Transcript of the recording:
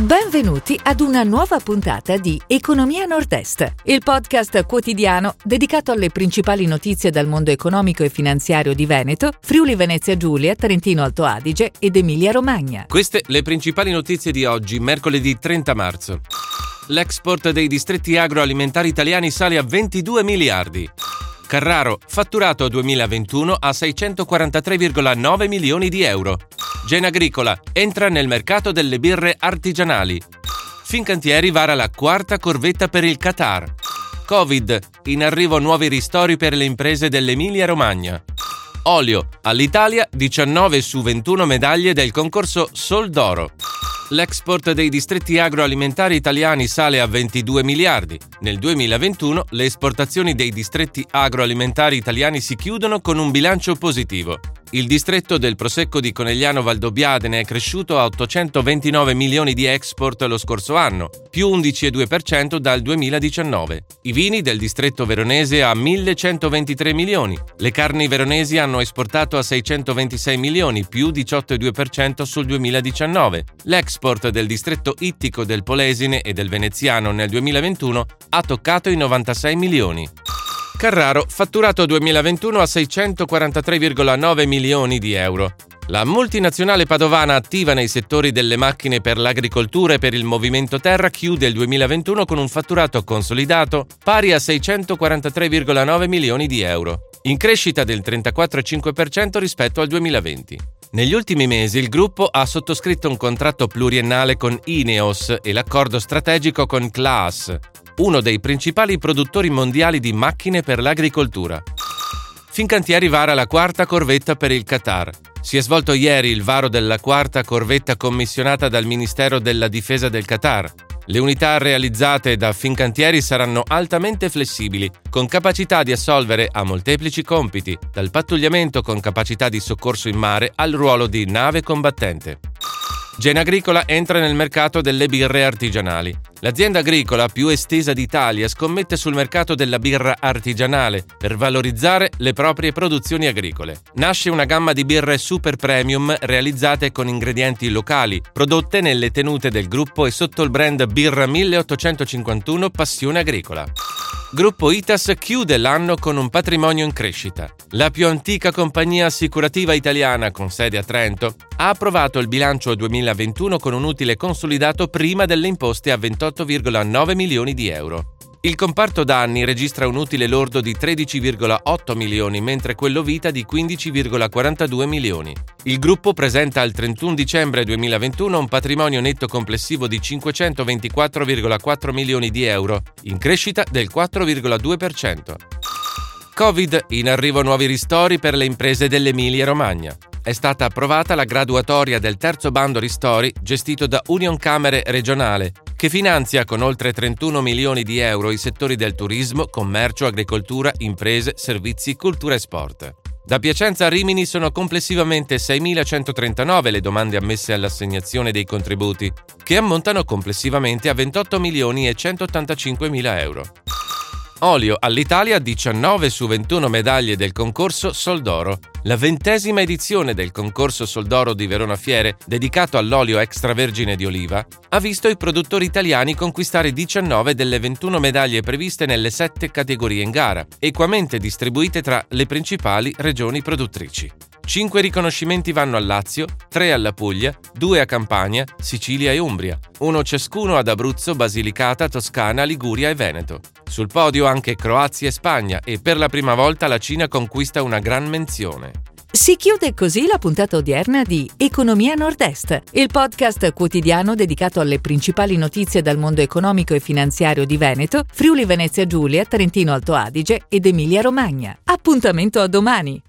Benvenuti ad una nuova puntata di Economia Nord-Est, il podcast quotidiano dedicato alle principali notizie dal mondo economico e finanziario di Veneto, Friuli Venezia Giulia, Trentino Alto Adige ed Emilia Romagna. Queste le principali notizie di oggi, mercoledì 30 marzo. L'export dei distretti agroalimentari italiani sale a 22 miliardi. Carraro, fatturato 2021 a 643,9 milioni di euro. Genagricola entra nel mercato delle birre artigianali. Fincantieri vara la quarta corvetta per il Qatar. Covid, in arrivo nuovi ristori per le imprese dell'Emilia-Romagna. Olio, all'Italia 19 su 21 medaglie del concorso Sol d'Oro. L'export dei distretti agroalimentari italiani sale a 22 miliardi. Nel 2021 le esportazioni dei distretti agroalimentari italiani si chiudono con un bilancio positivo. Il distretto del Prosecco di Conegliano Valdobbiadene è cresciuto a 829 milioni di export lo scorso anno, più 11,2% dal 2019. I vini del distretto veronese a 1123 milioni. Le carni veronesi hanno esportato a 626 milioni, più 18,2% sul 2019. L'export del distretto ittico del Polesine e del Veneziano nel 2021 ha toccato i 96 milioni. Carraro, fatturato 2021 a 643,9 milioni di euro. La multinazionale padovana attiva nei settori delle macchine per l'agricoltura e per il movimento terra chiude il 2021 con un fatturato consolidato pari a 643,9 milioni di euro, in crescita del 34,5% rispetto al 2020. Negli ultimi mesi il gruppo ha sottoscritto un contratto pluriennale con Ineos e l'accordo strategico con Klaas, uno dei principali produttori mondiali di macchine per l'agricoltura. Fincantieri vara la quarta corvetta per il Qatar. Si è svolto ieri il varo della quarta corvetta commissionata dal Ministero della Difesa del Qatar. Le unità realizzate da Fincantieri saranno altamente flessibili, con capacità di assolvere a molteplici compiti, dal pattugliamento con capacità di soccorso in mare al ruolo di nave combattente. Genagricola entra nel mercato delle birre artigianali. L'azienda agricola più estesa d'Italia scommette sul mercato della birra artigianale per valorizzare le proprie produzioni agricole. Nasce una gamma di birre super premium realizzate con ingredienti locali, prodotte nelle tenute del gruppo e sotto il brand Birra 1851 Passione Agricola. Gruppo Itas chiude l'anno con un patrimonio in crescita. La più antica compagnia assicurativa italiana con sede a Trento ha approvato il bilancio 2021 con un utile consolidato prima delle imposte a 28,9 milioni di euro. Il comparto danni registra un utile lordo di 13,8 milioni, mentre quello vita di 15,42 milioni. Il gruppo presenta al 31 dicembre 2021 un patrimonio netto complessivo di 524,4 milioni di euro, in crescita del 4,2%. Covid, in arrivo nuovi ristori per le imprese dell'Emilia Romagna è stata approvata la graduatoria del terzo bando ristori gestito da Union Camere regionale, che finanzia con oltre 31 milioni di euro i settori del turismo, commercio, agricoltura, imprese, servizi, cultura e sport. Da Piacenza a Rimini sono complessivamente 6.139 le domande ammesse all'assegnazione dei contributi, che ammontano complessivamente a 28 milioni e 185 mila euro. Olio all'Italia 19 su 21 medaglie del concorso Soldoro. La ventesima edizione del concorso Soldoro di Verona Fiere, dedicato all'olio extravergine di oliva, ha visto i produttori italiani conquistare 19 delle 21 medaglie previste nelle sette categorie in gara, equamente distribuite tra le principali regioni produttrici. Cinque riconoscimenti vanno al Lazio, tre alla Puglia, due a Campania, Sicilia e Umbria, uno ciascuno ad Abruzzo, Basilicata, Toscana, Liguria e Veneto. Sul podio anche Croazia e Spagna e per la prima volta la Cina conquista una gran menzione. Si chiude così la puntata odierna di Economia Nord-Est, il podcast quotidiano dedicato alle principali notizie dal mondo economico e finanziario di Veneto, Friuli Venezia Giulia, Trentino Alto Adige ed Emilia Romagna. Appuntamento a domani!